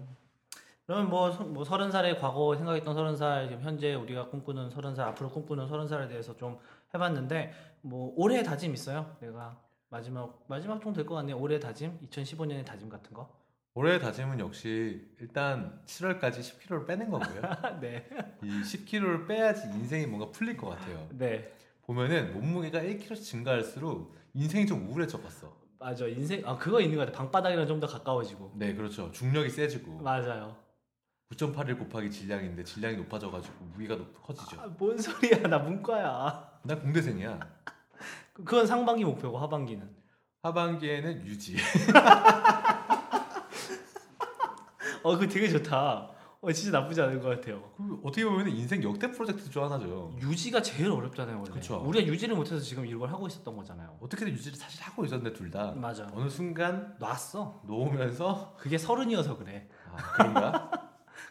그러면 뭐, 서- 뭐 서른 살의 과거 생각했던 서른 살 지금 현재 우리가 꿈꾸는 서른 살 앞으로 꿈꾸는 서른 살에 대해서 좀 해봤는데 뭐 올해 다짐 있어요? 내가 마지막 마지막 정도 될것 같네요. 올해 다짐 2015년의 다짐 같은 거. 올해 다짐은 역시 일단 7월까지 10kg를 빼는 거고요. 네. 이 10kg를 빼야지 인생이 뭔가 풀릴 것 같아요. 네. 보면은 몸무게가 1kg씩 증가할수록 인생이 좀 우울해져 갔어. 맞아 인생 아 그거 있는 것 같아. 방바닥이랑 좀 더 가까워지고. 네, 그렇죠. 중력이 세지고 맞아요. 9.81 곱하기 질량인데 질량이 높아져가지고 무게가 높, 커지죠. 아, 뭔 소리야 나 문과야. 나 공대생이야. 그- 그건 상반기 목표고 하반기는. 하반기에는 유지. 어 그거 되게 좋다. 어 진짜 나쁘지 않은 것 같아요. 그 어떻게 보면 인생 역대 프로젝트 중 하나죠. 유지가 제일 어렵잖아요 원래. 그쵸. 우리가 유지를 못해서 지금 이걸 하고 있었던 거잖아요. 어떻게든 유지를 사실 하고 있었는데 둘 다 맞아. 어느 순간 놨어. 놓으면서 그게 서른이어서 그래. 아, 그런가?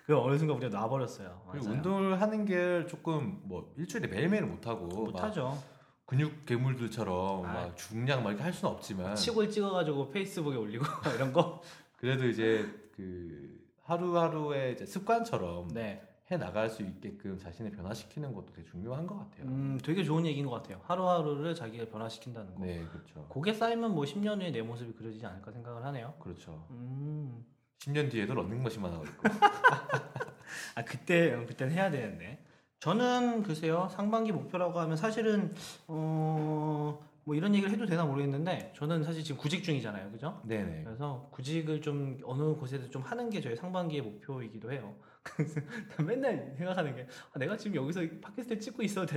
그 어느 순간 우리가 놔버렸어요. 그리고. 운동을 하는 게 조금 뭐 일주일에 매일매일 못 하고 막 못하죠. 근육 괴물들처럼 아. 막 중량 막 이렇게 할 수는 없지만 치골 찍어가지고 페이스북에 올리고 이런 거. 그래도 이제 그 하루하루의 이제 습관처럼 네. 해 나갈 수 있게끔 자신을 변화시키는 것도 되게 중요한 것 같아요. 음 되게 좋은 얘기인 것 같아요. 하루하루를 자기가 변화시킨다는 거. 네, 그렇죠. 고개 쌓이면 뭐 10년 후에 내 모습이 그려지지 않을까 생각을 하네요. 그렇죠. 음. 10년 뒤에도 런닝머신만 하고 있고. 아 그때 어, 그때는 해야 되는데 저는 글쎄요 상반기 목표라고 하면 사실은 어, 뭐 이런 얘기를 해도 되나 모르겠는데 저는 사실 지금 구직 중이잖아요 그죠 네네. 그래서 구직을 좀 어느 곳에도 좀 하는 게 저희 상반기의 목표이기도 해요 그래서 맨날 생각하는 게 아, 내가 지금 여기서 팟캐스트를 찍고 있어도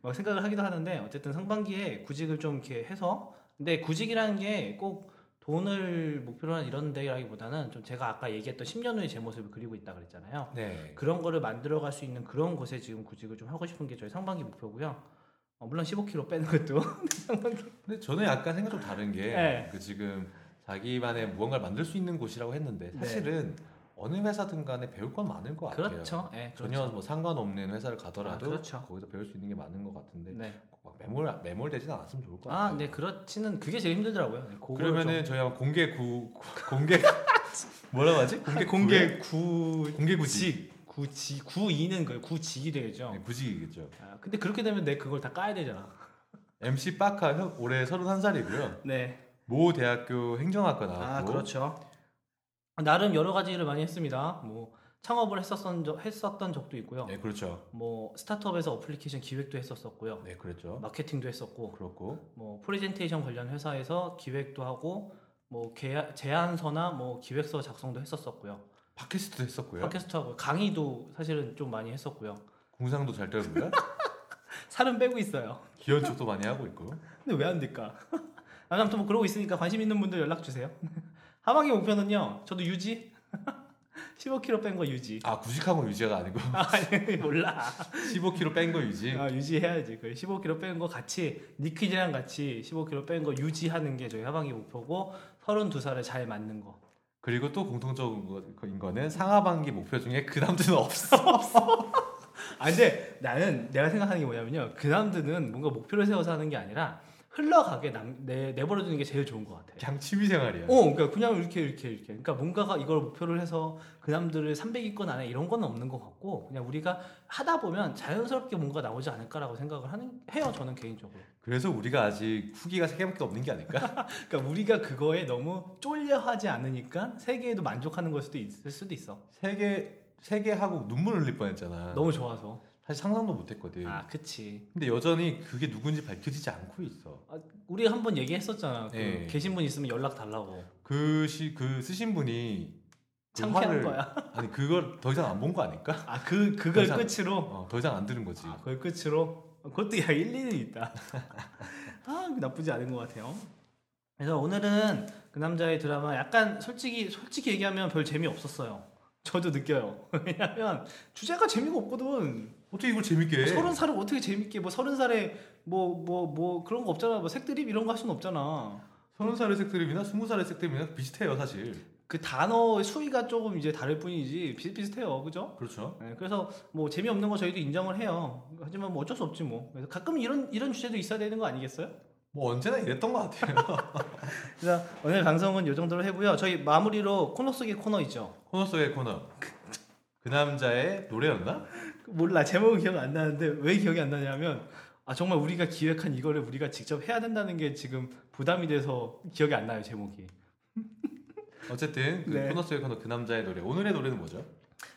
막 생각을 하기도 하는데 어쨌든 상반기에 구직을 좀 이렇게 해서 근데 구직이라는 게 꼭 돈을 목표로 하는 이런 데라기보다는 좀 제가 아까 얘기했던 10년 후에 제 모습을 그리고 있다 그랬잖아요. 네. 그런 거를 만들어 갈 수 있는 그런 곳에 지금 구직을 좀 하고 싶은 게 저희 상반기 목표고요. 어, 물론 15kg 빼는 것도 상반기. 근데 저는 약간 생각 좀 다른 게 네. 그 지금 자기만의 무언가를 만들 수 있는 곳이라고 했는데 사실은 어느 회사든 간에 배울 건 많을 것 같아요. 그렇죠. 예, 전혀 그렇죠. 뭐 상관없는 회사를 가더라도 아, 그렇죠. 거기서 배울 수 있는 게 많은 것 같은데 네. 꼭막 매몰 매몰되진 않았으면 좋을 것 아, 같아요. 네, 그렇지는 그게 제일 힘들더라고요. 네, 그러면은 저희 한번 공개 구 공개 뭐라고 하지? 공개 좀- 공개 구 공개 구직 구직 구이는 거예요. 구직이 되죠. 네, 구직이겠죠. 아, 근데 그렇게 되면 내 그걸 다 까야 되잖아. MC 빠카 형 올해 31살이고요. 네. 모 대학교 행정학과 나왔고 아, 그렇죠. 나름 여러 가지를 많이 했습니다. 뭐 창업을 했었던 적, 했었던 적도 있고요. 네, 그렇죠. 뭐 스타트업에서 어플리케이션 기획도 했었었고요. 네, 그렇죠. 마케팅도 했었고 그렇고 뭐 프레젠테이션 관련 회사에서 기획도 하고 뭐 계야, 제안서나 뭐 기획서 작성도 했었었고요. 팟캐스트도 했었고요. 팟캐스트 하고 강의도 사실은 좀 많이 했었고요. 공상도 잘 떨고요. 살은 빼고 있어요. 기원축도 많이 하고 있고. 근데 왜 안 될까? 아, 아무튼 뭐 그러고 있으니까 관심 있는 분들 연락 주세요. 하반기 목표는요. 저도 유지. 15kg 뺀 거 유지. 아, 구직하고 유지가 아니고 아니 몰라. 15kg 뺀 거 유지. 아, 유지해야지. 그 15kg 뺀 거 같이 니퀴즈랑 같이 15kg 뺀 거 유지하는 게 저희 하반기 목표고 32살에 잘 맞는 거. 그리고 또 공통적인 거는 상하반기 목표 중에 그 남자는 없어. 아 근데 나는 내가 생각하는 게 뭐냐면요. 그 남들은 뭔가 목표를 세워서 하는 게 아니라 흘러가게 남, 내, 내버려 두는 게 제일 좋은 것 같아. 그냥 취미 생활이야. 어, 그러니까 그냥 이렇게 이렇게 이렇게. 그러니까 뭔가가 이걸 목표를 해서 그 남들을 300위권 안에 이런 건 없는 것 같고 그냥 우리가 하다 보면 자연스럽게 뭔가 나오지 않을까라고 생각을 하는 해요. 저는 개인적으로. 그래서 우리가 아직 후기가 세 개밖에 없는 게 아닐까? 그러니까 우리가 그거에 너무 쫄려하지 않으니까 세계에도 만족하는 걸 수도 있을 수도 있어. 세 개 세 개 하고 눈물 흘릴 뻔했잖아. 너무 좋아서. 사실 상상도 못했거든. 아, 그치. 근데 여전히 그게 누군지 밝혀지지 않고 있어. 우리 한 번 얘기했었잖아. 그 예. 계신 분 있으면 연락 달라고. 그 시 그 쓰신 분이 그 창피한 화를- 거야. 아니 그걸 더 이상 안 본 거 아닐까? 아, 그 그걸 더 이상- 끝으로. 어, 더 이상 안 들은 거지. 아, 그걸 끝으로. 그것도 야 일리는 있다. 아, 나쁘지 않은 것 같아요. 그래서 오늘은 그 남자의 드라마 약간 솔직히 솔직히 얘기하면 별 재미 없었어요. 저도 느껴요. 왜냐면 주제가 재미가 없거든. 어떻게 이걸 재밌게 해? 서른 살을 어떻게 재밌게 뭐 서른 살에 뭐뭐 뭐 그런 거 없잖아. 뭐 색드립 이런 거 할 수는 없잖아. 서른 살의 색드립이나 스무 살의 색드립이나 비슷해요 사실. 그 단어의 수위가 조금 이제 다를 뿐이지 비슷비슷해요. 그죠? 그렇죠. 네, 그래서 뭐 재미없는 거 저희도 인정을 해요. 하지만 뭐 어쩔 수 없지 뭐. 그래서 가끔 이런 이런 주제도 있어야 되는 거 아니겠어요? 뭐 언제나 이랬던 것 같아요. 그래서 오늘 방송은 이 정도로 해고요. 저희 마무리로 코너 속의 코너 있죠. 코너 속의 코너. 그 남자의 노래였나? 몰라 제목은 기억 안 나는데 왜 기억이 안 나냐면 아 정말 우리가 기획한 이거를 우리가 직접 해야 된다는 게 지금 부담이 돼서 기억이 안 나요 제목이. 어쨌든 그 네. 코너 속의 코너 그 남자의 노래. 오늘의 노래는 뭐죠?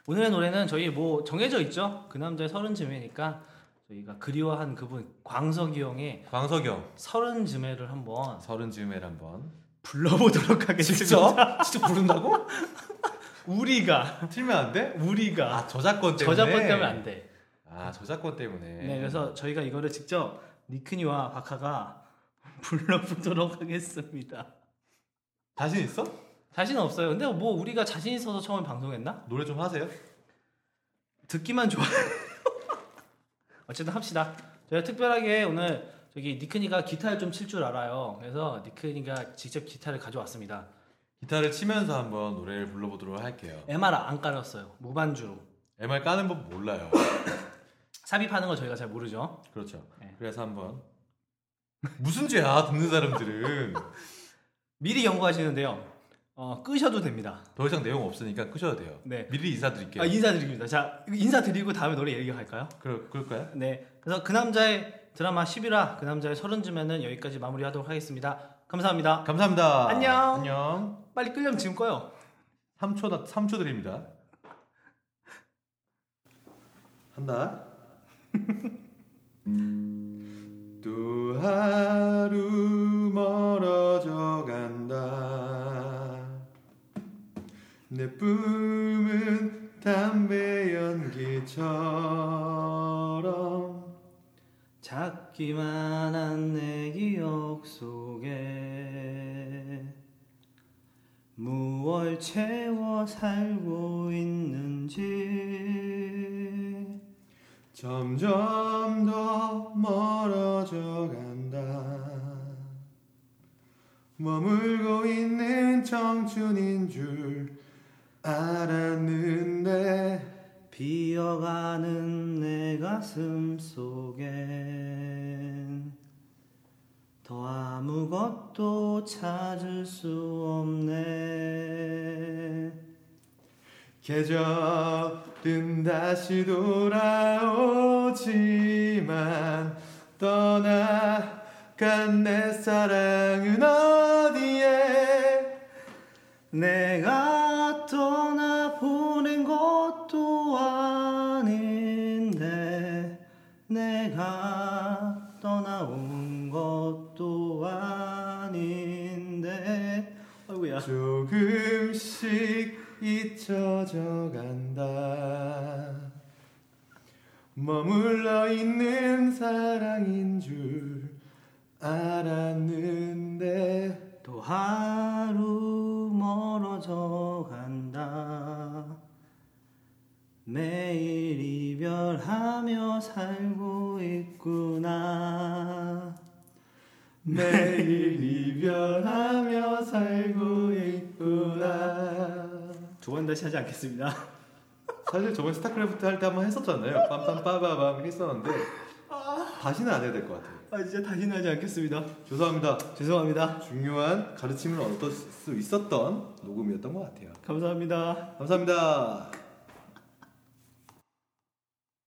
오늘의 노래는 저희 뭐 정해져 있죠. 그 남자의 서른 즈메니까 저희가 그리워한 그분 광석이 형의 광석영. 서른 즈메를 한번 서른 즈음에 한번. 불러보도록 하겠습니다. 진짜? 진짜 부른다고? 우리가 틀면 안 돼? 우리가 아 저작권 때문에. 저작권 때문에 안 돼. 아 저작권 때문에. 네, 그래서 저희가 이거를 직접 니크니와 바카가 불러보도록 하겠습니다. 자신 있어? 자신 없어요. 근데 뭐 우리가 자신 있어서 처음에 방송했나? 노래 좀 하세요. 듣기만 좋아요. 어쨌든 합시다. 저희가 특별하게 오늘 저기 니크니가 기타를 좀 칠 줄 알아요. 그래서 니크니가 직접 기타를 가져왔습니다. 기타를 치면서 한번 노래를 불러보도록 할게요. MR 안 깔았어요. 무반주로. MR 까는 법 몰라요. 삽입하는 거 저희가 잘 모르죠. 그렇죠. 네. 그래서 한번 무슨 죄야 듣는 사람들은 미리 연구하시는데요. 어, 끄셔도 됩니다. 더 이상 내용 없으니까 끄셔도 돼요. 네. 미리 인사드릴게요. 아, 인사드립니다. 자, 인사드리고 다음에 노래 얘기할까요? 그럴, 그럴까요? 네. 그래서 그 남자의 드라마 11화 그 남자의 서른쯤에는 여기까지 마무리하도록 하겠습니다. 감사합니다. 감사합니다. 안녕. 안녕. 빨리 끌려면 지금 꺼요. 3초, 3초 드립니다. 한다. 또 하루 멀어져 간다. 내 꿈은 담배 연기처럼 작 기만 한 내 기억 속에 무얼 채워 살고 있는지 점점 더 멀어져 간다. 머물고 있는 청춘인 줄 알았는데 비어가는 내 가슴 속엔 더 아무것도 찾을 수 없네. 계절은 다시 돌아오지만 떠나간 내 사랑은 어디에? 내가 조금씩 잊혀져 간다. 머물러 있는 사랑인 줄 알았는데 또 하루 멀어져 간다. 매일 이별하며 살고 있구나 매일 이별하며 살고 있구나. 두 번 다시 하지 않겠습니다. 사실 저번에 스타크래프트 할 때 한번 했었잖아요. 빰빰빠바밤 했었는데 다시는 안 해야 될 것 같아요. 아 진짜 다시는 하지 않겠습니다. 죄송합니다. 죄송합니다. 중요한 가르침을 얻을 수 있었던 녹음이었던 것 같아요. 감사합니다. 감사합니다